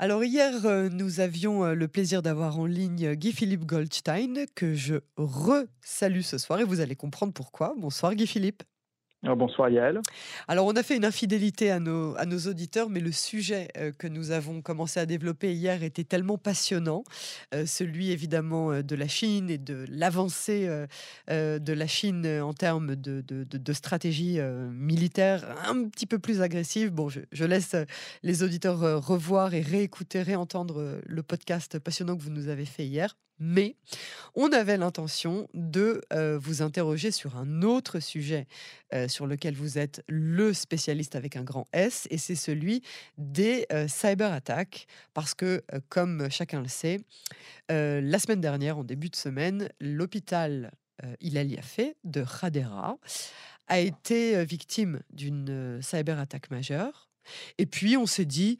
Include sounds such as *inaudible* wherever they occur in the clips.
Alors hier, euh, nous avions euh, le plaisir d'avoir en ligne Guy-Philippe Goldstein, que je re-salue ce soir et vous allez comprendre pourquoi. Bonsoir Guy-Philippe. Ah, bonsoir Yael. Alors on a fait une infidélité à nos, auditeurs, mais le sujet euh, que nous avons commencé à développer hier était tellement passionnant, euh, celui évidemment euh, de la Chine et de l'avancée de la Chine en termes de, stratégie militaire un petit peu plus agressive. Bon, je, je laisse les auditeurs revoir et réécouter, réentendre le podcast passionnant que vous nous avez fait hier mais on avait l'intention de euh, vous interroger sur un autre sujet euh, sur lequel vous êtes le spécialiste avec un grand S, et c'est celui des euh, cyberattaques, parce que, comme chacun le sait, la semaine dernière, en début de semaine, l'hôpital Hilal Yafé de Khadera a été victime d'une cyberattaque majeure, et puis on s'est dit,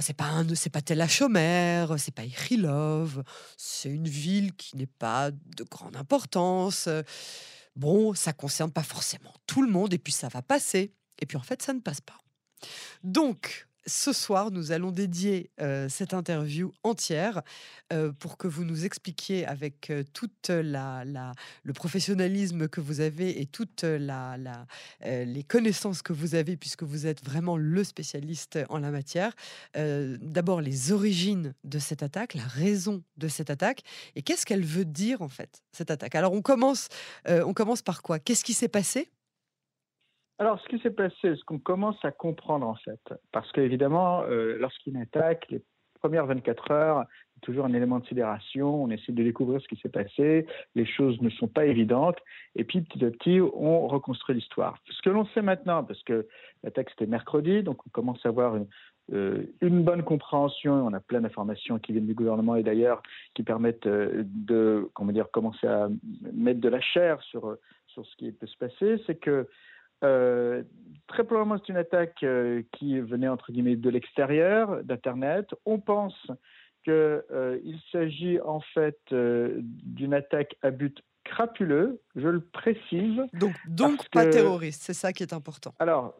c'est pas c'est pas Tel Chomer, c'est pas Ichilov, c'est une ville qui n'est pas de grande importance. Bon, ça concerne pas forcément tout le monde et puis ça va passer. Et puis en fait, ça ne passe pas. Donc, ce soir, nous allons dédier euh, cette interview entière euh, pour que vous nous expliquiez avec euh, le professionnalisme que vous avez et toutes la, les connaissances que vous avez, puisque vous êtes vraiment le spécialiste en la matière. D'abord, les origines de cette attaque, la raison de cette attaque et qu'est-ce qu'elle veut dire en fait, cette attaque? Alors, on commence, on commence par quoi? Qu'est-ce qui s'est passé? Alors, ce qui s'est passé, ce qu'on commence à comprendre en fait, parce qu'évidemment, euh, lorsqu'il attaque, les premières 24 heures, toujours un élément de sidération, on essaie de découvrir ce qui s'est passé, les choses ne sont pas évidentes, et puis petit à petit, on reconstruit l'histoire. Ce que l'on sait maintenant, parce que l'attaque c'était mercredi, donc on commence à avoir une, euh, une bonne compréhension, on a plein d'informations qui viennent du gouvernement et d'ailleurs qui permettent euh, de comment dire, commencer à mettre de la chair sur, sur ce qui peut se passer, c'est que euh, très probablement, c'est une attaque euh, qui venait entre guillemets de l'extérieur d'Internet. On pense qu'il euh, s'agit en fait d'une attaque à but crapuleux, je le précise. Donc, donc pas terroriste, c'est ça qui est important. Alors,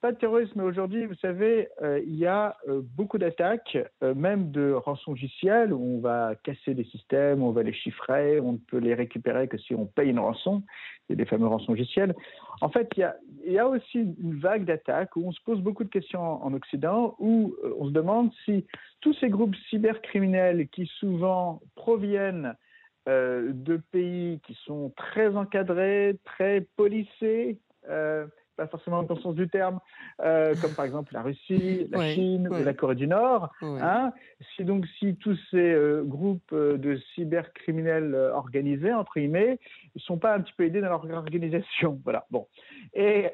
pas de terrorisme. Aujourd'hui, vous savez, euh, il y a euh, beaucoup d'attaques, euh, même de rançongiciels, où on va casser des systèmes, on va les chiffrer, on ne peut les récupérer que si on paye une rançon. C'est des fameux rançongiciels. En fait, il y a, il y a aussi une vague d'attaques où on se pose beaucoup de questions en, Occident, où on se demande si tous ces groupes cybercriminels qui souvent proviennent de pays qui sont très encadrés, très policés, pas forcément dans le sens du terme, euh, comme par exemple la Russie, la Chine ou la Corée du Nord. Hein. si donc si tous ces euh, groupes euh, de cybercriminels organisés entre guillemets, ne sont pas un petit peu aidés dans leur organisation, voilà. Bon, et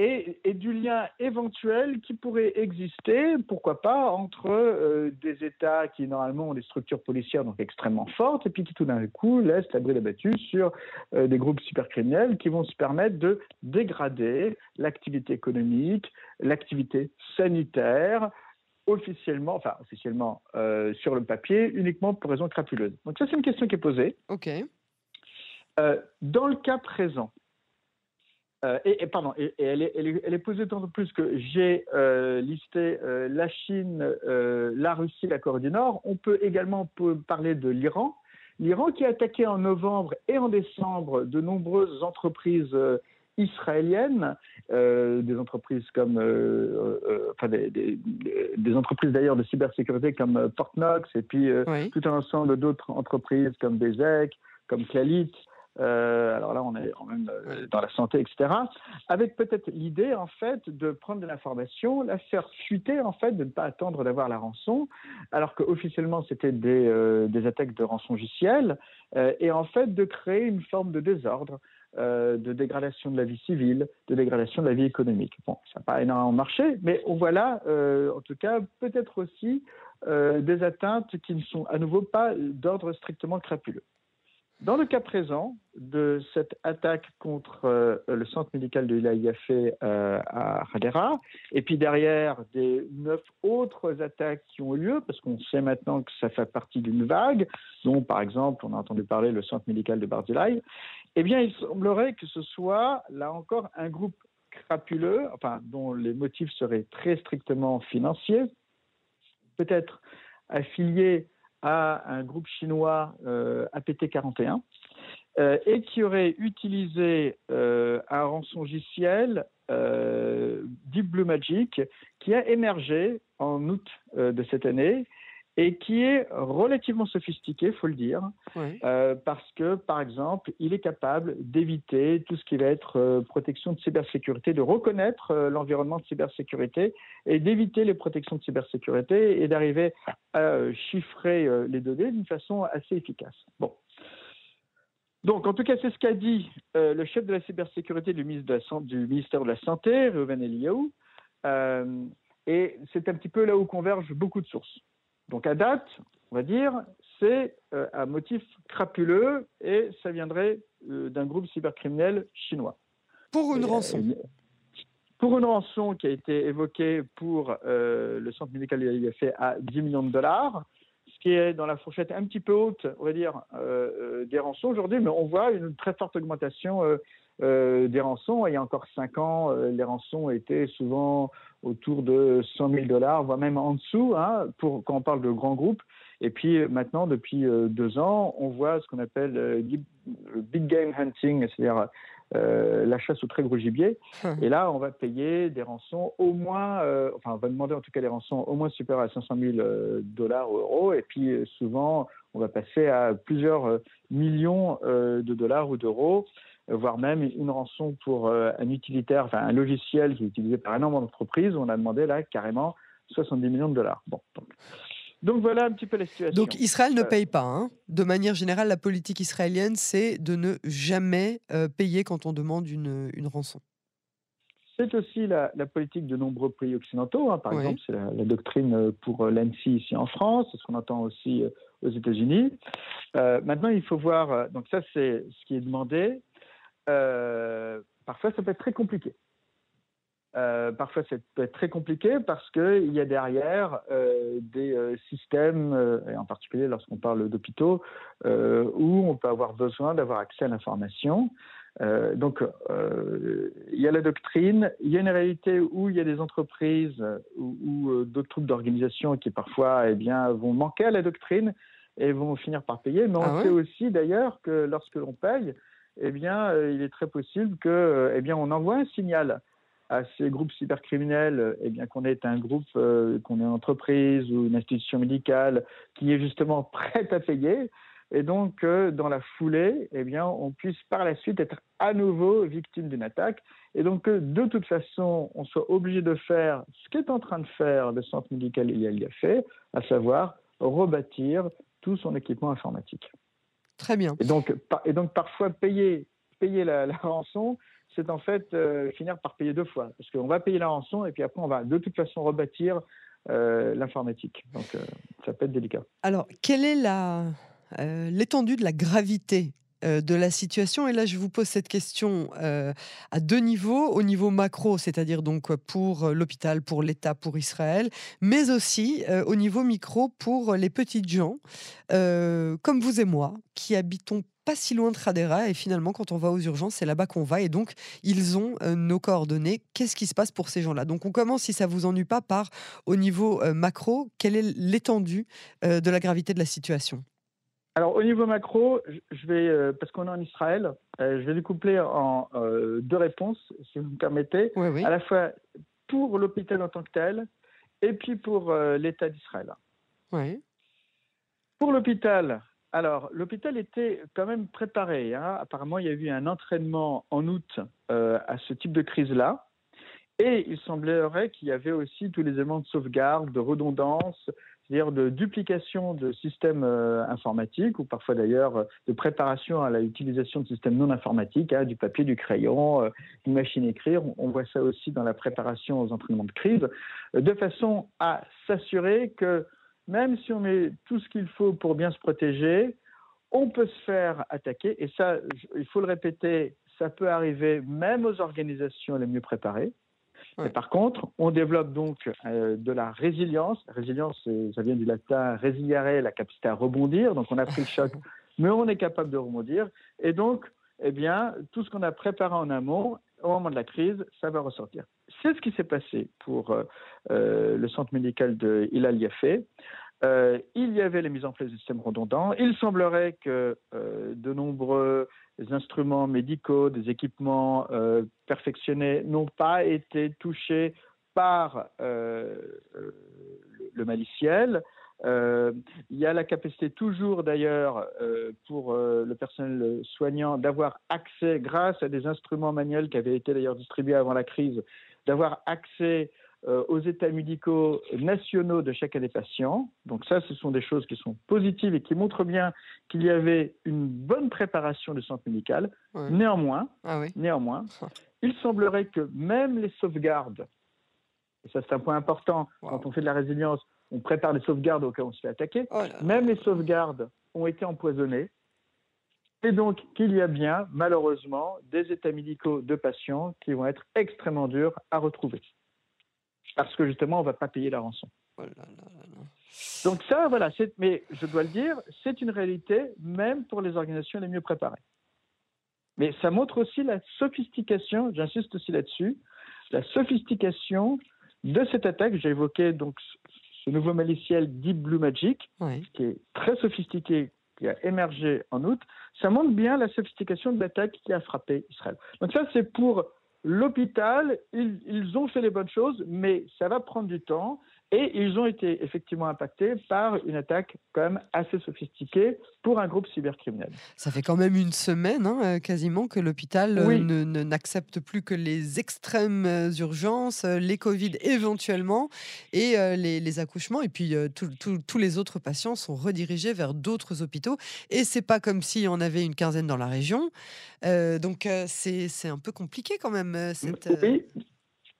et, du lien éventuel qui pourrait exister, pourquoi pas, entre euh, des États qui normalement ont des structures policières donc extrêmement fortes et puis qui tout d'un coup laissent la bride abattue sur euh, des groupes cybercriminels qui vont se permettre de dégrader l'activité économique, l'activité sanitaire, officiellement, enfin officiellement euh, sur le papier, uniquement pour raisons crapuleuses. Donc ça c'est une question qui est posée. Ok. dans le cas présent, euh, et, pardon, et, elle, est, elle, est, posée d'autant plus que j'ai euh, listé euh, la Chine, la Russie, la Corée du Nord. On peut également parler de l'Iran. L'Iran qui a attaqué en novembre et en décembre de nombreuses entreprises israéliennes, des entreprises comme, enfin des, des, entreprises d'ailleurs de cybersécurité comme Portnox et puis tout un ensemble d'autres entreprises comme Bezek, comme Clalit, euh, alors là, on est même euh, dans la santé, etc. Avec peut-être l'idée, en fait, de prendre de l'information, la faire fuiter, en fait, de ne pas attendre d'avoir la rançon, alors qu'officiellement, c'était des, euh, des, attaques de rançongiciel, et en fait, de créer une forme de désordre. de dégradation de la vie civile, de dégradation de la vie économique. Bon, ça n'a pas énormément marché, mais on voit là, en tout cas, peut-être aussi des atteintes qui ne sont à nouveau pas d'ordre strictement crapuleux. Dans le cas présent de cette attaque contre euh, le centre médical de l'IAFE euh, à Hadera, et puis derrière des neuf autres attaques qui ont eu lieu, parce qu'on sait maintenant que ça fait partie d'une vague, dont par exemple on a entendu parler le centre médical de Barzilai, eh bien il semblerait que ce soit là encore un groupe crapuleux, enfin dont les motifs seraient très strictement financiers, peut-être affilié à un groupe chinois APT41 et qui aurait utilisé un rançon logiciel Deep Blue Magic qui a émergé en août de cette année et qui est relativement sophistiqué, il faut le dire, euh, parce que, par exemple, il est capable d'éviter tout ce qui va être euh, protection de cybersécurité, de reconnaître euh, l'environnement de cybersécurité et d'éviter les protections de cybersécurité et d'arriver à chiffrer les données d'une façon assez efficace. Bon. Donc, en tout cas, c'est ce qu'a dit le chef de la cybersécurité du ministère de la, Santé, Reuven Eliaou, et c'est un petit peu là où convergent beaucoup de sources. Donc à date, on va dire, c'est euh, un motif crapuleux et ça viendrait euh, d'un groupe cybercriminel chinois. Pour une rançon Pour une rançon qui a été évoquée pour euh, le centre médical il fait à 10 millions de dollars, ce qui est dans la fourchette un petit peu haute, on va dire, des rançons aujourd'hui, mais on voit une très forte augmentation des rançons. Il y a encore 5 ans, les rançons étaient souvent autour de 100 000 dollars, voire même en dessous, hein, pour, quand on parle de grands groupes. Et puis maintenant, depuis euh, deux ans, on voit ce qu'on appelle euh, le big game hunting, c'est-à-dire euh, la chasse au très gros gibier. Hum. Et là, on va payer des rançons au moins, enfin, on va demander en tout cas des rançons au moins supérieures à 500 000 dollars ou euros. Et puis souvent, on va passer à plusieurs millions de dollars ou d'euros voire même une rançon pour euh, un utilitaire, enfin un logiciel qui est utilisé par un nombre d'entreprises. On a demandé là carrément 70 millions de dollars. Bon, donc. voilà un petit peu la situation. Donc Israël ne euh, paye pas. Hein. De manière générale, la politique israélienne, c'est de ne jamais euh, payer quand on demande une, une rançon. C'est aussi la, politique de nombreux pays occidentaux. Hein. Par exemple, c'est la, doctrine pour l'ANSI ici en France, c'est ce qu'on entend aussi aux États-Unis. maintenant, il faut voir, donc ça c'est ce qui est demandé. Euh, parfois ça peut être très compliqué. Euh, parfois, ça peut être très compliqué parce qu'il y a derrière euh, des systèmes, et en particulier lorsqu'on parle d'hôpitaux, où on peut avoir besoin d'avoir accès à l'information. donc, il y a la doctrine, il y a une réalité où il y a des entreprises ou, d'autres troupes d'organisation qui parfois eh bien, vont manquer à la doctrine et vont finir par payer. Mais on ah sait aussi d'ailleurs que lorsque l'on paye, eh bien, euh, il est très possible que, euh, eh bien, on envoie un signal à ces groupes cybercriminels, eh bien qu'on est un groupe, euh, qu'on est une entreprise ou une institution médicale qui est justement *laughs* prête à payer, et donc dans la foulée, eh bien, on puisse par la suite être à nouveau victime d'une attaque, et donc que de toute façon, on soit obligé de faire ce qu'est en train de faire le centre médical il y a fait, à savoir rebâtir tout son équipement informatique. Très bien. Et donc, et donc parfois, payer, payer la, rançon, c'est en fait euh, finir par payer deux fois. Parce qu'on va payer la rançon et puis après, on va de toute façon rebâtir euh, l'informatique. Donc, euh, ça peut être délicat. Alors, quelle est l'étendue de la gravité de la situation. Et là, je vous pose cette question euh, à deux niveaux. Au niveau macro, c'est-à-dire donc pour euh, l'hôpital, pour l'État, pour Israël, mais aussi au niveau micro pour les petites gens, comme vous et moi, qui habitons pas si loin de Khadera. Et finalement quand on va aux urgences c'est là-bas qu'on va. Et donc ils ont nos coordonnées. Qu'est-ce qui se passe pour ces gens-là? Donc on commence si ça vous ennuie pas par au niveau macro quelle est l'étendue de la gravité de la situation? Alors au niveau macro, je vais euh, parce qu'on est en Israël, euh, je vais découpler en euh, deux réponses, si vous me permettez, à la fois pour l'hôpital en tant que tel et puis pour l'État d'Israël. Oui. Pour l'hôpital, alors l'hôpital était quand même préparé. Hein. Apparemment, il y a eu un entraînement en août à ce type de crise-là. Et il semblerait qu'il y avait aussi tous les éléments de sauvegarde, de redondance, c'est-à-dire de duplication de systèmes euh, informatiques ou parfois d'ailleurs euh, de préparation à l'utilisation de systèmes non informatiques, hein, du papier, du crayon, euh, une machine à écrire. On voit ça aussi dans la préparation aux entraînements de crise, de façon à s'assurer que même si on met tout ce qu'il faut pour bien se protéger, on peut se faire attaquer. Et ça, il faut le répéter, ça peut arriver même aux organisations les mieux préparées par contre, on développe donc euh, de la résilience. Résilience, ça vient du latin resiliare, la capacité à rebondir. Donc, on a pris le *laughs* choc, mais on est capable de rebondir. Et donc, eh bien, tout ce qu'on a préparé en amont, au moment de la crise, ça va ressortir. C'est ce qui s'est passé pour le centre médical de Hilal Yafé. Il y avait les mises en place de systèmes redondants. Il semblerait que de nombreux instruments médicaux, des équipements perfectionnés n'ont pas été touchés par le maliciel. Euh, il y a la capacité toujours d'ailleurs euh, pour euh, le personnel soignant d'avoir accès, grâce à des instruments manuels qui avaient été d'ailleurs distribués avant la crise, d'avoir accès aux états médicaux nationaux de chacun des patients. Donc ça, ce sont des choses qui sont positives et qui montrent bien qu'il y avait une bonne préparation du centre médical. Néanmoins, ah néanmoins, *laughs* il semblerait que même les sauvegardes, et ça c'est un point important quand on fait de la résilience, on prépare les sauvegardes au cas où on se fait attaquer. Oh Même les sauvegardes ont été empoisonnées. Et donc qu'il y a bien, malheureusement, des états médicaux de patients qui vont être extrêmement durs à retrouver. Parce que justement, on ne va pas payer la rançon. Oh donc ça, voilà, mais je dois le dire, c'est une réalité même pour les organisations les mieux préparées. Mais ça montre aussi la sophistication, j'insiste aussi là-dessus, la sophistication de cette attaque. J'ai évoqué donc ce nouveau maliciel Deep Blue Magic, qui est très sophistiqué, qui a émergé en août, ça montre bien la sophistication de l'attaque qui a frappé Israël. Donc ça, c'est pour l'hôpital. ils, ont fait les bonnes choses, mais ça va prendre du temps. Et ils ont été effectivement impactés par une attaque quand même assez sophistiquée pour un groupe cybercriminel. Ça fait quand même une semaine, hein, euh, quasiment, que l'hôpital euh, n'accepte plus que les extrêmes euh, urgences, les Covid éventuellement, et les, accouchements. Et puis tous les autres patients sont redirigés vers d'autres hôpitaux. Et c'est pas comme si on avait une quinzaine dans la région. donc c'est un peu compliqué quand même. Cette, oui,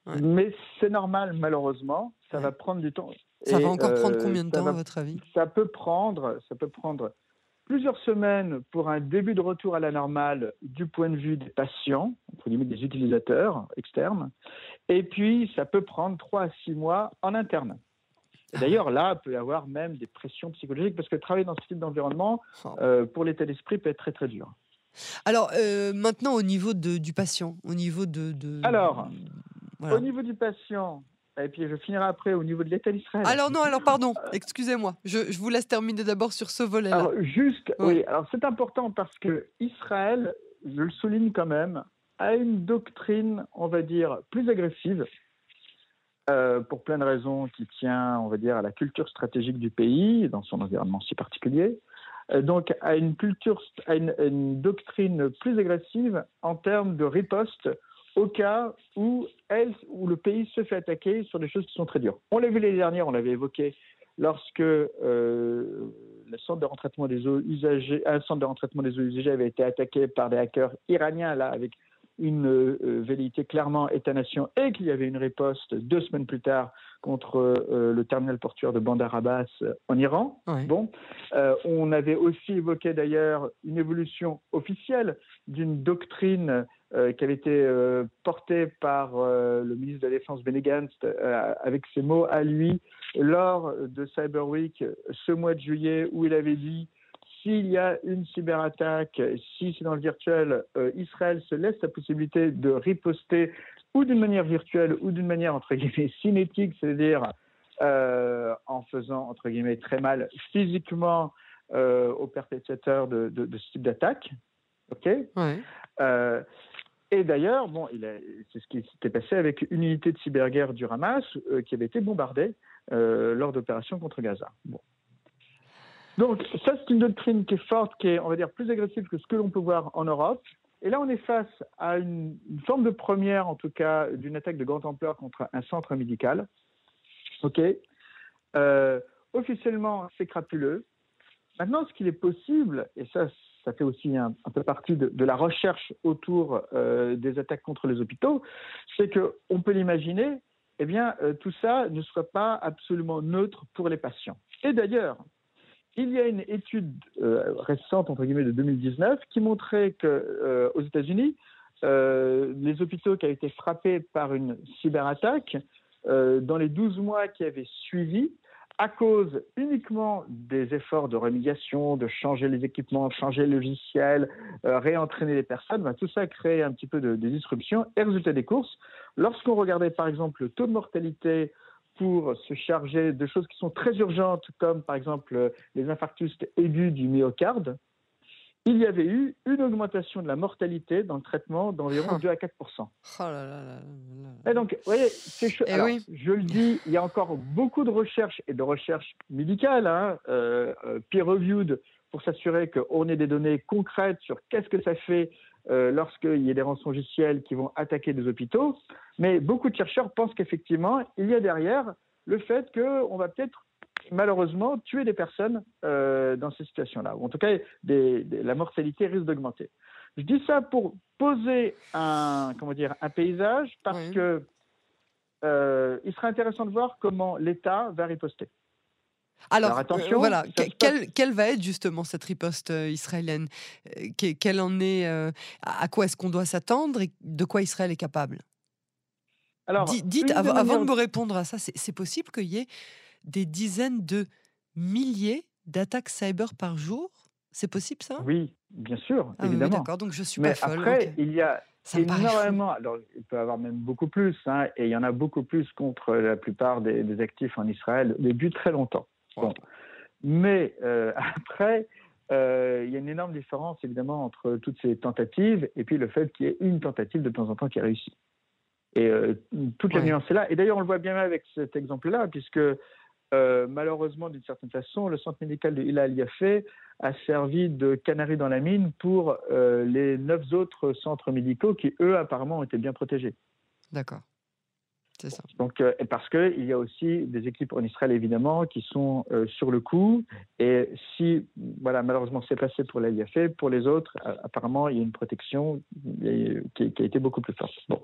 mais c'est normal, malheureusement. Ça va prendre du temps. Ça va encore prendre euh, combien de temps, à votre avis? Ça peut, prendre, ça peut prendre plusieurs semaines pour un début de retour à la normale du point de vue des patients, entre guillemets des utilisateurs externes. Et puis, ça peut prendre trois à six mois en interne. Ah. D'ailleurs, là, il peut y avoir même des pressions psychologiques parce que travailler dans ce type d'environnement, oh. euh, pour l'état d'esprit, peut être très très dur. Alors, euh, maintenant, au niveau de, du patient, au niveau de. de... Alors, au niveau du patient, et puis je finirai après au niveau de l'État d'Israël. Alors non, alors pardon, excusez-moi. Je, vous laisse terminer d'abord sur ce volet-là. Alors juste, oui. alors c'est important parce que Israël, je le souligne quand même, a une doctrine, on va dire, plus agressive. Euh, pour plein de raisons qui tient, on va dire, à la culture stratégique du pays, dans son environnement si particulier. Euh, donc, à une culture, à une doctrine plus agressive en termes de riposte au cas où, elle, où le pays se fait attaquer sur des choses qui sont très dures. On l'a vu l'année dernière, on l'avait évoqué, lorsque euh, le centre de retraitement des eaux usagées, un centre de retraitement des eaux usagées avait été attaqué par des hackers iraniens, là, avec une euh, velléité clairement État-nation, et qu'il y avait une riposte deux semaines plus tard contre euh, le terminal portuaire de Bandar Abbas en Iran. Bon, on avait aussi évoqué d'ailleurs une évolution officielle d'une doctrine euh, qui avait été euh, porté par euh, le ministre de la Défense Benny avec ses mots à lui lors de Cyber Week ce mois de juillet où il avait dit s'il y a une cyberattaque, si c'est dans le virtuel, Israël se laisse la possibilité de riposter ou d'une manière virtuelle ou d'une manière entre guillemets cinétique, c'est-à-dire en faisant entre guillemets très mal physiquement aux perpétrateurs de, de, ce type d'attaque. Ok? Ouais. Et d'ailleurs, bon, c'est ce qui s'était passé avec une unité de cyberguerre du Hamas euh, qui avait été bombardée euh, lors d'opérations contre Gaza. Donc, ça, c'est une doctrine qui est forte, qui est, on va dire, plus agressive que ce que l'on peut voir en Europe. Et là, on est face à une, forme de première, en tout cas, d'une attaque de grande ampleur contre un centre médical. OK euh, Officiellement, c'est crapuleux. Maintenant, ce qu'il est possible, et ça, ça fait aussi un, peu partie de, la recherche autour euh, des attaques contre les hôpitaux, c'est qu'on peut l'imaginer, eh bien, euh, tout ça ne sera pas absolument neutre pour les patients. Et d'ailleurs, il y a une étude euh, récente, entre guillemets, de 2019, qui montrait qu'aux États-Unis, les hôpitaux qui avaient été frappés par une cyberattaque, dans les 12 mois qui avaient suivi, à cause uniquement des efforts de remédiation, de changer les équipements, changer le logiciel, euh, réentraîner les personnes, bah, tout ça a créé un petit peu de, de disruption. Et résultat des courses, lorsqu'on regardait par exemple le taux de mortalité pour se charger de choses qui sont très urgentes, comme par exemple les infarctus aigus du myocarde, il y avait eu une augmentation de la mortalité dans le traitement d'environ 2 ah. à 4 oh là là là Et donc, vous voyez, c'est eh oui. je le dis, il y a encore beaucoup de recherches et de recherches médicales, hein, euh, euh, peer-reviewed, pour s'assurer qu'on ait des données concrètes sur qu'est-ce que ça fait euh, lorsqu'il y a des rançongiciels qui vont attaquer des hôpitaux. Mais beaucoup de chercheurs pensent qu'effectivement, il y a derrière le fait qu'on va peut-être malheureusement tuer des personnes euh, dans ces situations-là. Ou en tout cas, la mortalité risque d'augmenter. Je dis ça pour poser un, comment dire, un paysage parce qu'il que euh, il sera intéressant de voir comment l'État va riposter. Alors, attention, voilà, quelle, va être justement cette riposte israélienne? Quelle en est À quoi est-ce qu'on doit s'attendre et de quoi Israël est capable? Alors, dites, avant, de me répondre à ça, c'est possible qu'il y ait des dizaines de milliers d'attaques cyber par jour C'est possible ça? Oui, bien sûr, ah évidemment. D'accord, donc je suis Mais pas folle. Après, il y a énormément, alors il peut y avoir même beaucoup plus, hein, et il y en a beaucoup plus contre la plupart des, actifs en Israël depuis très longtemps. Bon. Mais euh, *laughs* après, euh, il y a une énorme différence évidemment entre toutes ces tentatives et puis le fait qu'il y ait une tentative de temps en temps qui a réussi. Et euh, toute la nuance est là. Et d'ailleurs, on le voit bien avec cet exemple-là, puisque euh, malheureusement, d'une certaine façon, le centre médical de Hila Yafé a servi de canari dans la mine pour euh, les neuf autres centres médicaux qui, eux, apparemment, ont bien protégés. D'accord. Donc, euh, parce qu'il y a aussi des équipes en Israël, évidemment, qui sont euh, sur le coup. Et si, voilà, malheureusement, c'est passé pour l'IAF, pour les autres, euh, apparemment, il y a une protection qui, a été beaucoup plus forte. Bon.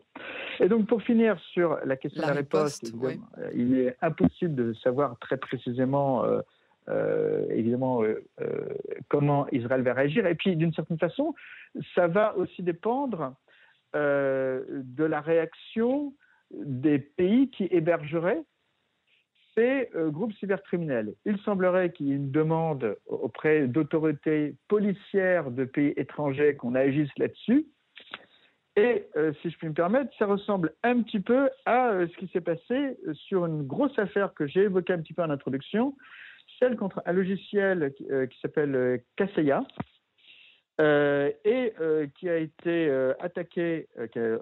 Et donc, pour finir sur la question de la riposte, il est impossible de savoir très précisément. évidemment, comment Israël va réagir. Et puis, d'une certaine façon, ça va aussi dépendre de la réaction des pays qui hébergeraient ces euh, groupes cybercriminels. Il semblerait qu'il y ait une demande auprès d'autorités policières de pays étrangers qu'on agisse là-dessus. Et euh, si je puis me permettre, ça ressemble un petit peu à euh, ce qui s'est passé sur une grosse affaire que j'ai évoquée un petit peu en introduction, celle contre un logiciel qui s'appelle Kaseya, et qui a été attaqué,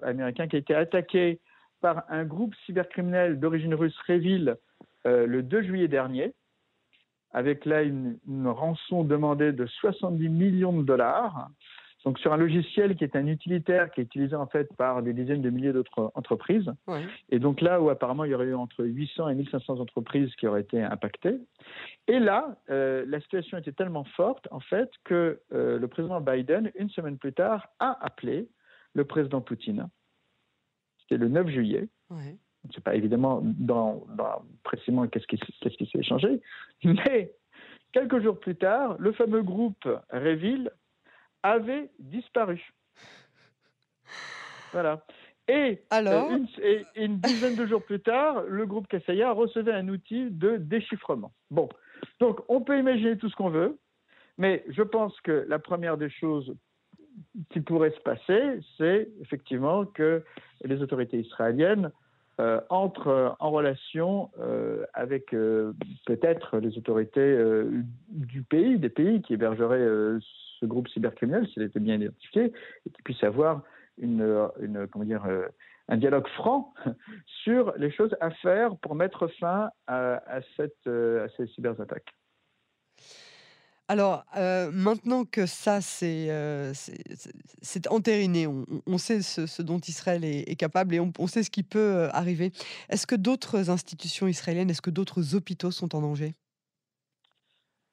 américain, qui a été attaqué par un groupe cybercriminel d'origine russe, Revil, euh, le 2 juillet dernier, avec là une, rançon demandée de 70 millions de dollars. Donc sur un logiciel qui est un utilitaire qui est utilisé en fait par des dizaines de milliers d'autres entreprises. Et donc là où apparemment il y aurait eu entre 800 et 1500 entreprises qui auraient été impactées. Et là, euh, la situation était tellement forte en fait que euh, le président Biden, une semaine plus tard, a appelé le président Poutine c'était le 9 juillet. Ouais. Je ne sais pas évidemment dans, précisément qu'est-ce qui, qui s'est échangé, *laughs* mais quelques jours plus tard, le fameux groupe Revil avait disparu. *laughs* Voilà. Et, euh, Alors une, et une dizaine de jours plus tard, le groupe Kassaya recevait un outil de déchiffrement. Bon, donc on peut imaginer tout ce qu'on veut, mais je pense que la première des choses qui pourrait se passer, c'est effectivement que les autorités israéliennes euh, entrent euh, en relation euh, avec peut-être les autorités du pays, des pays qui hébergeraient ce groupe cybercriminel, s'il était bien identifié, et qui puissent avoir un dialogue franc *laughs* sur les choses à faire pour mettre fin à, cette, à ces cyberattaques. Alors, euh, maintenant que ça, c'est euh, entériné, on, sait ce, dont Israël est, capable et on, sait ce qui peut euh, arriver. Est-ce que d'autres institutions israéliennes, est-ce que d'autres hôpitaux sont en danger?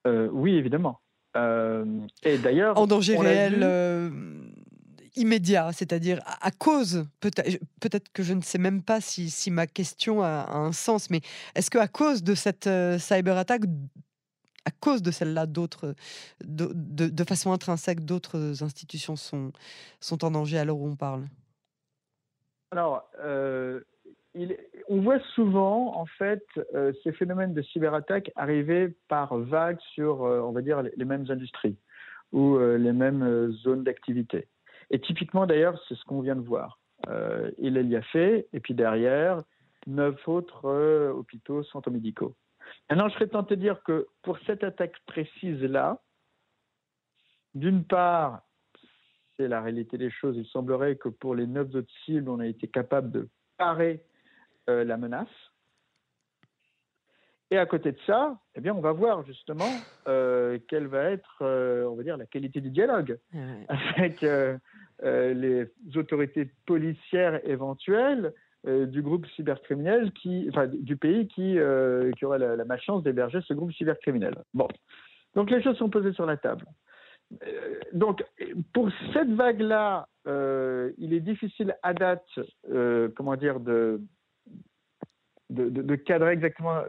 Oui, évidemment. et d'ailleurs, en danger réel immédiat, c'est-à-dire à, cause, peut-être peut que je ne sais même pas si, si ma question a, a un sens, mais est-ce qu'à cause de cette cyberattaque, à cause de celle-là, d'autres, de, façon intrinsèque, d'autres institutions sont, sont en danger à l'heure où on parle? Alors, euh, on voit souvent, en fait, ces phénomènes de cyberattaque arriver par vagues sur, on va dire, les mêmes industries ou les mêmes zones d'activité. Et typiquement, d'ailleurs, c'est ce qu'on vient de voir. il y a fait, et puis derrière, neuf autres hôpitaux centres médicaux. Maintenant, je serais tenté de dire que pour cette attaque précise-là, d'une part, c'est la réalité des choses. Il semblerait que pour les neuf autres cibles, on a été capable de parer euh, la menace. Et à côté de ça, eh bien, on va voir justement euh, quelle va être, euh, on va dire, la qualité du dialogue *laughs* avec les autorités policières éventuelles du groupe cybercriminel, qui, enfin, du pays qui, qui aurait la, la malchance d'héberger ce groupe cybercriminel. Bon, donc les choses sont posées sur la table. Euh, donc, pour cette vague-là, euh, il est difficile à date, euh, comment dire, de, de, cadrer exactement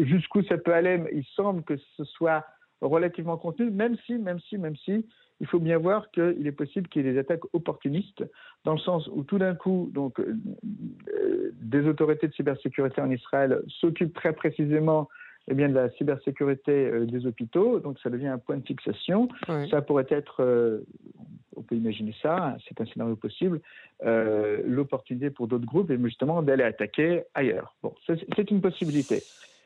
jusqu'où ça peut aller. Il semble que ce soit relativement contenu, même si, même si, même si, il faut bien voir qu'il est possible qu'il y ait des attaques opportunistes, dans le sens où tout d'un coup, donc, des autorités de cybersécurité en Israël s'occupent très précisément eh bien, de la cybersécurité euh, des hôpitaux. Donc, ça devient un point de fixation. Ça pourrait être, euh, on peut imaginer ça, hein, c'est un scénario possible, euh, l'opportunité pour d'autres groupes, et justement, d'aller attaquer ailleurs. Bon, c'est une possibilité.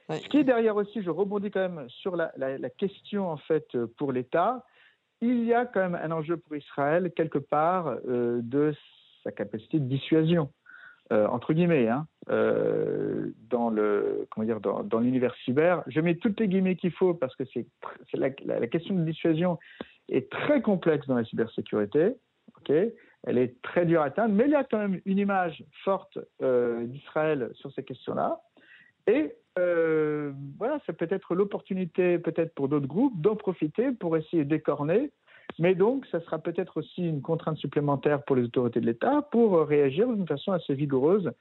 Ce qui est derrière aussi, je rebondis quand même sur la, la question, en fait, pour l'État. Il y a quand même un enjeu pour Israël, quelque part, de sa capacité de dissuasion. Euh, entre guillemets, hein, euh, dans le comment dire dans, l'univers cyber. Je mets toutes les guillemets qu'il faut parce que c'est la, question de dissuasion est très complexe dans la cybersécurité. Ok, elle est très dure à atteindre, mais il y a quand même une image forte euh, d'Israël sur ces questions-là. Et voilà, ça peut être l'opportunité, peut-être pour d'autres groupes, d'en profiter pour essayer d'écorner mais donc, ça sera peut-être aussi une contrainte supplémentaire pour les autorités de l'État pour réagir d'une façon assez vigoureuse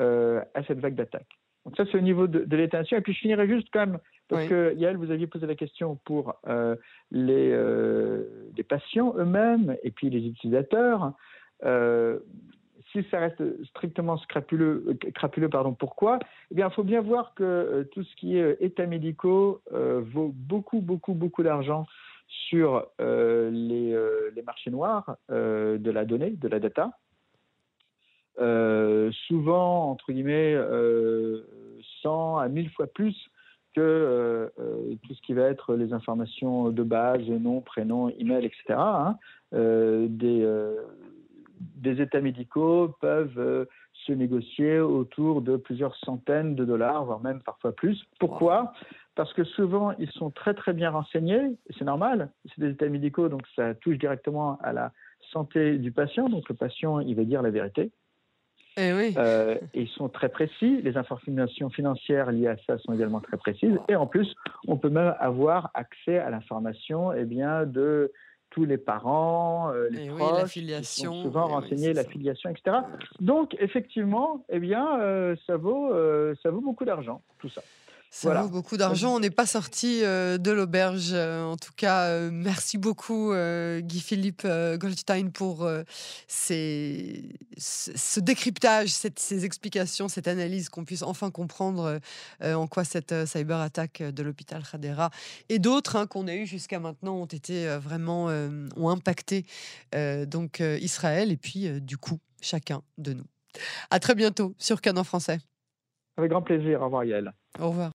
euh, à cette vague d'attaque. Donc ça, c'est au niveau de, de l'État. Et puis je finirai juste quand même, parce que Yael, vous aviez posé la question pour euh, les, euh, les, patients eux-mêmes et puis les utilisateurs. Si ça reste strictement scrapuleux, crapuleux, pardon, pourquoi? Eh bien, il faut bien voir que tout ce qui est états médicaux vaut beaucoup, beaucoup, beaucoup d'argent sur euh, euh, les, marchés noirs euh, de la donnée, de la data. souvent, entre guillemets, 100 à 1000 fois plus que tout ce qui va être les informations de base, nom, prénom, email, etc. Hein. des, des états médicaux peuvent se négocier autour de plusieurs centaines de dollars, voire même parfois plus. Pourquoi? Parce que souvent, ils sont très très bien renseignés, c'est normal, c'est des états médicaux, donc ça touche directement à la santé du patient, donc le patient, il va dire la vérité. Eh oui. Euh, et ils sont très précis. Les informations financières liées à ça sont également très précises. Et en plus, on peut même avoir accès à l'information eh bien, de tous les parents, euh, les proches, la filiation, souvent renseigner la filiation, etc. Donc effectivement, eh bien, euh, ça vaut, euh, ça vaut beaucoup d'argent, tout ça. Ça vaut beaucoup d'argent. On n'est pas sorti euh, de l'auberge. Euh, en tout cas, euh, merci beaucoup, Guy-Philippe Goldstein, pour ce décryptage, ces explications, cette analyse, qu'on puisse enfin comprendre en quoi cette cyber-attaque de l'hôpital Khadera et d'autres hein, qu'on a eu jusqu'à maintenant ont été vraiment ont impacté donc Israël et puis du coup chacun de nous. À très bientôt sur Canon Français. Avec grand plaisir. Au revoir, Yael. Au revoir.